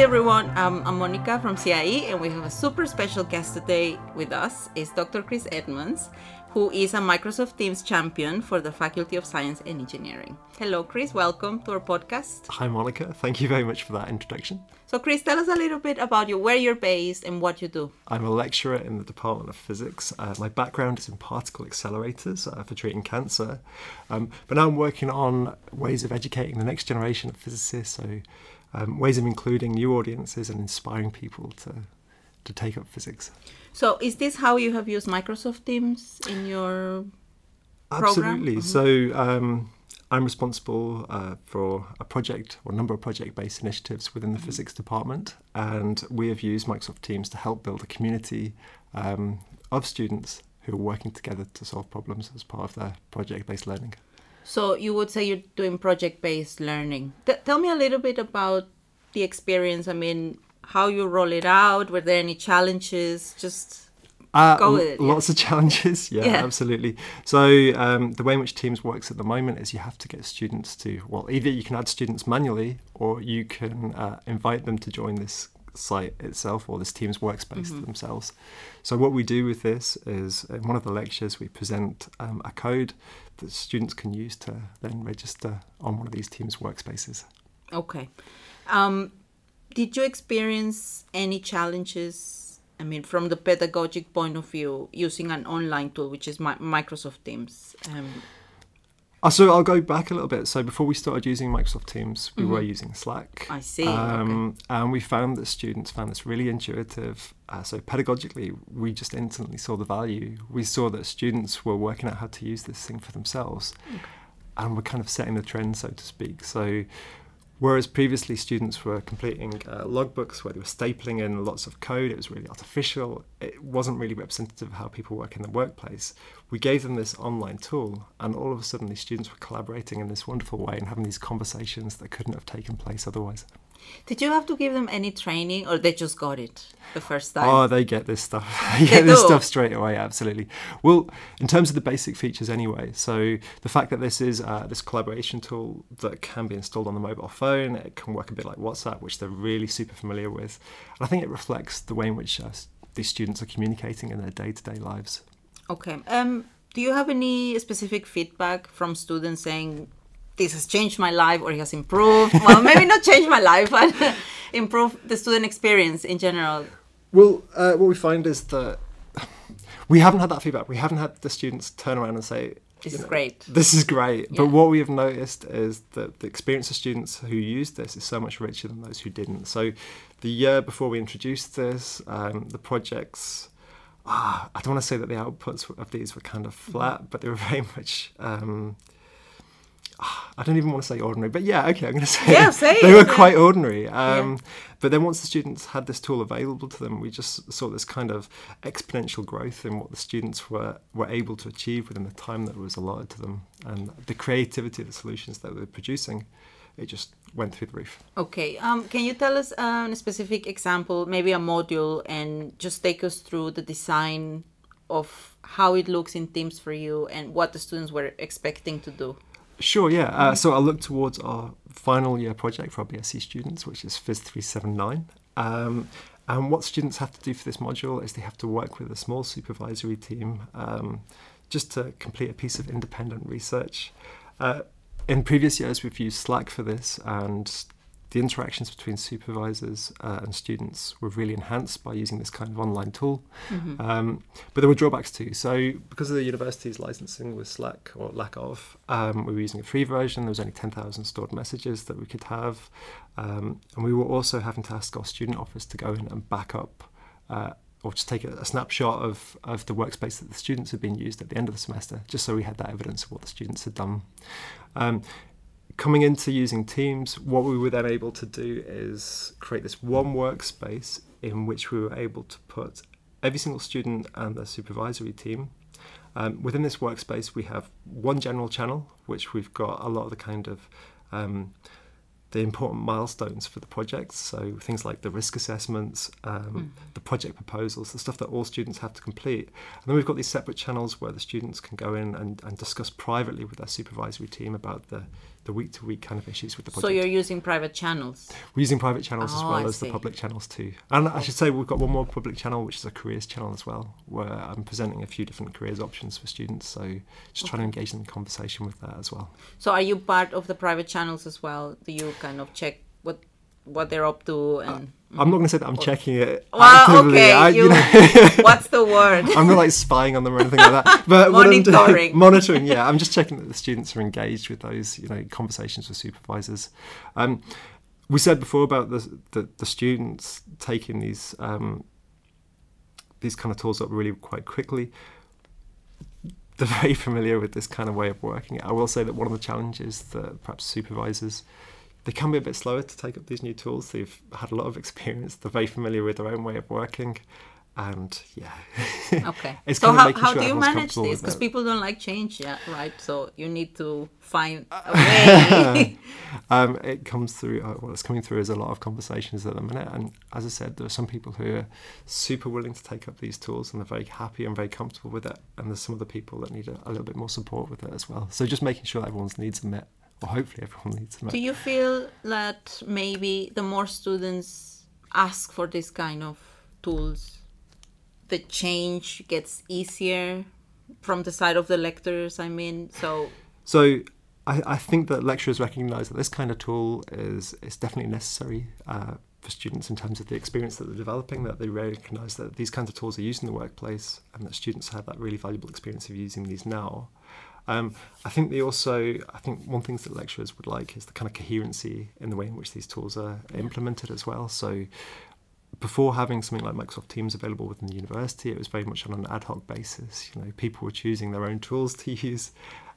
Hi everyone, um, I'm Monica from CIE and we have a super special guest today with us. Is Dr. Chris Edmonds, who is a Microsoft Teams champion for the Faculty of Science and Engineering. Hello Chris, welcome to our podcast. Hi Monica, thank you very much for that introduction. So Chris, tell us a little bit about you, where you're based and what you do. I'm a lecturer in the Department of Physics. Uh, my background is in particle accelerators uh, for treating cancer. Um, but now I'm working on ways of educating the next generation of physicists, so um, ways of including new audiences and inspiring people to, to take up physics. So, is this how you have used Microsoft Teams in your Absolutely. program? So, um, I'm responsible uh, for a project or a number of project based initiatives within the Mm-hmm. physics department, and we have used Microsoft Teams to help build a community um, of students who are working together to solve problems as part of their project based learning. So, you would say you're doing project based learning. T- tell me a little bit about the experience. I mean, how you roll it out. Were there any challenges? Just Uh, Go with it, yeah. Lots of challenges, yeah, Yeah. absolutely. So um, the way in which Teams works at the moment is you have to get students to well, either you can add students manually or you can uh, invite them to join this site itself or this Teams workspace themselves. So what we do with this is in one of the lectures we present um, a code that students can use to then register on one of these Teams workspaces. Okay. Um, did you experience any challenges? I mean, from the pedagogic point of view, using an online tool, which is Microsoft Teams. Um, Uh, so I'll go back a little bit. So before we started using Microsoft Teams, we were using Slack. Mm-hmm. I see, Um, And we found that students found this really intuitive. Uh, so pedagogically, we just instantly saw the value. We saw that students were working out how to use this thing for themselves, and we're kind of setting the trend, so to speak. So. Whereas previously students were completing uh, logbooks where they were stapling in lots of code, it was really artificial. It wasn't really representative of how people work in the workplace. We gave them this online tool, and all of a sudden, these students were collaborating in this wonderful way and having these conversations that couldn't have taken place otherwise. Did you have to give them any training, or they just got it the first time? Oh, they get this stuff. they get this do? stuff straight away. Absolutely. Well, in terms of the basic features, anyway. So the fact that this is uh, this collaboration tool that can be installed on the mobile phone, it can work a bit like WhatsApp, which they're really super familiar with. And I think it reflects the way in which uh, these students are communicating in their day-to-day lives. Okay. Um, do you have any specific feedback from students saying this has changed my life or it has improved? well, maybe not changed my life, but improved the student experience in general. Well, uh, what we find is that we haven't had that feedback. We haven't had the students turn around and say, This is know, great. This is great. Yeah. But what we have noticed is that the experience of students who used this is so much richer than those who didn't. So the year before we introduced this, um, the projects, ah, I don't want to say that the outputs of these were kind of Mm-hmm. flat, but they were very much. Um, I don't even want to say ordinary, but yeah, okay, I'm going to say Yeah, say they were quite ordinary. Um, But then once the students had this tool available to them, we just saw this kind of exponential growth in what the students were, were able to achieve within the time that was allotted to them. And the creativity of the solutions that they were producing, it just went through the roof. Okay. Um, can you tell us um, a specific example, maybe a module, and just take us through the design of how it looks in Teams for you and what the students were expecting to do? Sure, yeah. Uh, so I'll look towards our final year project for our BSc students, which is Phys 379. Um, and what students have to do for this module is they have to work with a small supervisory team um, just to complete a piece of independent research. Uh, in previous years, we've used Slack for this, and the interactions between supervisors uh, and students were really enhanced by using this kind of online tool. Um, but there were drawbacks too. So, because of the university's licensing with Slack or lack of, um, we were using a free version. There was only 10,000 stored messages that we could have. Um, and we were also having to ask our student office to go in and back up uh, or just take a, a snapshot of, of the workspace that the students had been used at the end of the semester, just so we had that evidence of what the students had done. Um, coming into using Teams, what we were then able to do is create this one workspace in which we were able to put every single student and their supervisory team. Um, within this workspace, we have one general channel, which we've got a lot of the kind of um, the important milestones for the projects. So things like the risk assessments, um, the project proposals, the stuff that all students have to complete. And then we've got these separate channels where the students can go in and, and discuss privately with their supervisory team about the the week to week kind of issues with the project. So you're using private channels. We're using private channels as Oh, well I as see. the public channels too. And I should say we've got one more public channel, which is a careers channel as well, where I'm presenting a few different careers options for students. So just trying to engage in conversation with that as well. So are you part of the private channels as well? Do you kind of check what they're up to and I'm not going to say that I'm checking it well actively. okay I- you, what's the word I'm not like spying on them or anything like that. But I'm doing- Monitoring. monitoring, yeah. I'm just checking that the students are engaged with those, you know, conversations with supervisors. Um, we said before about the the, the students taking these um, these kind of tools up really quite quickly. They're very familiar with this kind of way of working. I will say that one of the challenges that perhaps supervisors they can be a bit slower to take up these new tools. They've had a lot of experience. They're very familiar with their own way of working, and yeah. okay It's so how, how sure do you manage this because people don't like change yeah right so you need to find a way um, it comes through. Uh, well, it's coming through as a lot of conversations at the minute, and as I said, there are some people who are super willing to take up these tools and they're very happy and very comfortable with it, and there's some other people that need a, a little bit more support with it as well. So just making sure everyone's needs are met, or hopefully everyone needs are met. do you feel that maybe the more students ask for this kind of tools the change gets easier from the side of the lecturers i mean so So I, I think that lecturers recognise that this kind of tool is is definitely necessary uh, for students in terms of the experience that they're developing. That they recognise that these kinds of tools are used in the workplace, and that students have that really valuable experience of using these now. Um, I think they also, I think one thing that lecturers would like is the kind of coherency in the way in which these tools are implemented as well. So before having something like Microsoft Teams available within the university, it was very much on an ad hoc basis. You know, people were choosing their own tools to use,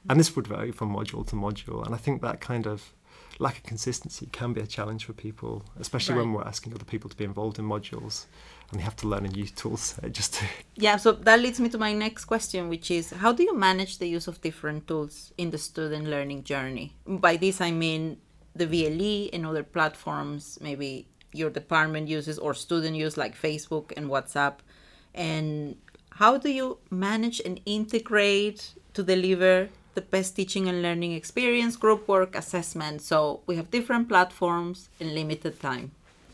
and this would vary from module to module. And I think that kind of lack of consistency can be a challenge for people, especially when we're asking other people to be involved in modules, and they have to learn a new tool set just to. Yeah, so that leads me to my next question, which is how do you manage the use of different tools in the student learning journey? By this, I mean the VLE and other platforms, maybe your department uses or student use like Facebook and WhatsApp. And how do you manage and integrate to deliver the best teaching and learning experience, group work, assessment? So we have different platforms in limited time.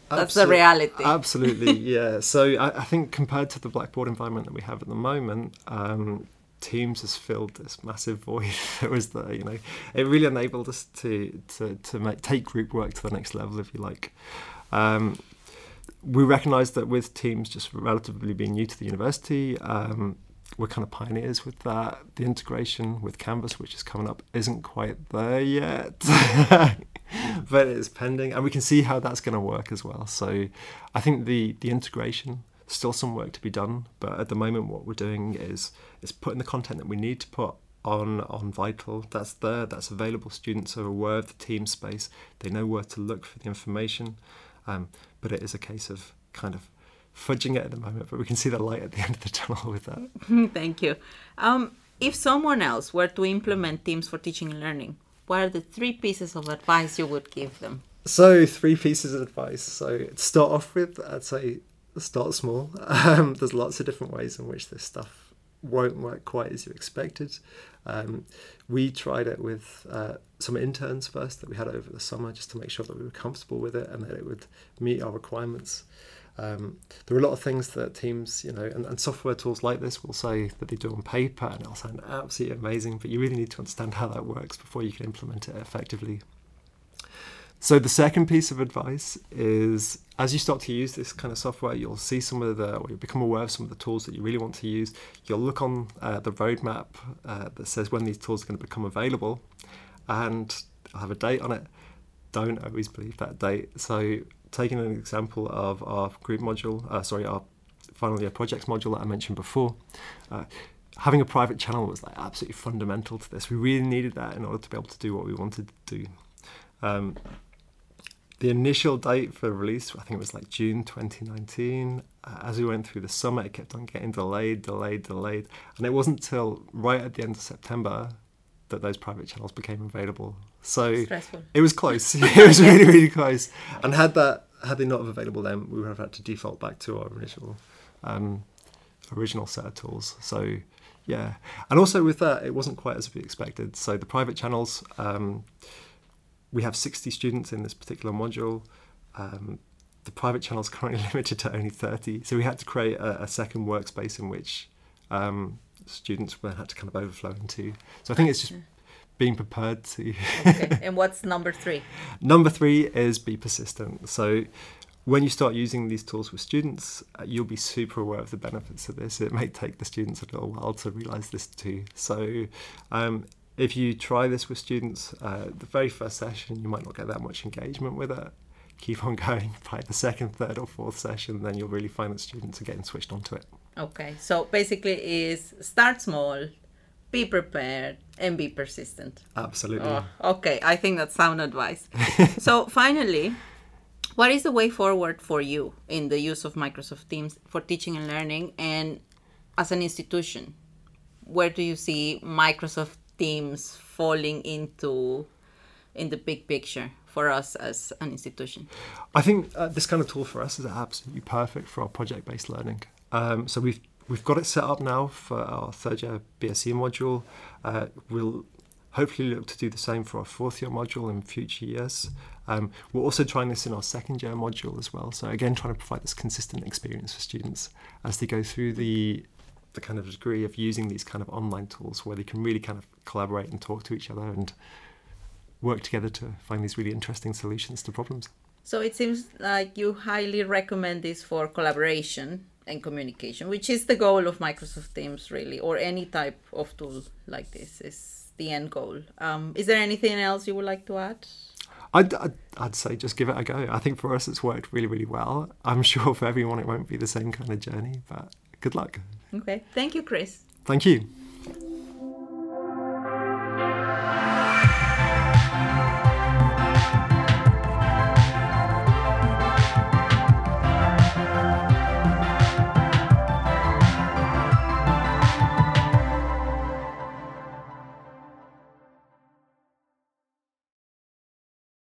That's the reality. Absolutely, yeah. So I, I think compared to the Blackboard environment that we have at the moment, um, Teams has filled this massive void that was there. You know, it really enabled us to to to make, take group work to the next level, if you like. Um, we recognise that with Teams just relatively being new to the university, um, we're kind of pioneers with that. The integration with Canvas, which is coming up, isn't quite there yet, but it's pending, and we can see how that's going to work as well. So, I think the the integration still some work to be done, but at the moment, what we're doing is is putting the content that we need to put on on Vital. That's there. That's available. Students are aware of the team space. They know where to look for the information. Um, but it is a case of kind of fudging it at the moment. But we can see the light at the end of the tunnel with that. Thank you. Um, if someone else were to implement Teams for teaching and learning, what are the three pieces of advice you would give them? So three pieces of advice. So to start off with, I'd say start small. Um, there's lots of different ways in which this stuff won't work quite as you expected. Um, we tried it with uh, some interns first that we had over the summer just to make sure that we were comfortable with it and that it would meet our requirements. Um, there are a lot of things that teams, you know, and, and software tools like this will say that they do on paper and it'll sound absolutely amazing, but you really need to understand how that works before you can implement it effectively. So the second piece of advice is as you start to use this kind of software, you'll see some of the, or you'll become aware of some of the tools that you really want to use. You'll look on uh, the roadmap uh, that says when these tools are going to become available, and I'll have a date on it. Don't always believe that date. So taking an example of our group module, uh, sorry, our final year projects module that I mentioned before. Uh, having a private channel was like absolutely fundamental to this. We really needed that in order to be able to do what we wanted to do. Um, the initial date for release, I think it was like June 2019. Uh, as we went through the summer, it kept on getting delayed, delayed, delayed. And it wasn't till right at the end of September that those private channels became available. So Stressful. it was close. it was really, really close. And had that had they not have available then, we would have had to default back to our initial um, original set of tools. So yeah, and also with that, it wasn't quite as we expected. So the private channels, um, we have 60 students in this particular module. Um, the private channel is currently limited to only 30, so we had to create a, a second workspace in which um, students then had to kind of overflow into. So I think it's just being prepared to. okay. And what's number three? Number three is be persistent. So when you start using these tools with students, uh, you'll be super aware of the benefits of this. It may take the students a little while to realize this too. So um, if you try this with students, uh, the very first session, you might not get that much engagement with it. Keep on going by the second, third, or fourth session, then you'll really find that students are getting switched onto it. Okay, so basically, is start small, be prepared, and be persistent. Absolutely. Oh, okay, I think that's sound advice. so finally, what is the way forward for you in the use of Microsoft Teams for teaching and learning, and as an institution? Where do you see Microsoft Teams falling into in the big picture for us as an institution? I think uh, this kind of tool for us is absolutely perfect for our project-based learning. Um, so we've we've got it set up now for our third year BSc module. Uh, we'll hopefully look to do the same for our fourth year module in future years. Um, we're also trying this in our second year module as well. So again, trying to provide this consistent experience for students as they go through the the kind of degree of using these kind of online tools where they can really kind of collaborate and talk to each other and work together to find these really interesting solutions to problems. So it seems like you highly recommend this for collaboration and communication, which is the goal of Microsoft Teams, really, or any type of tool like this is the end goal. Um, is there anything else you would like to add? I'd, I'd, I'd, say just give it a go. I think for us it's worked really, really well. I'm sure for everyone it won't be the same kind of journey, but good luck. Okay. Thank you, Chris. Thank you.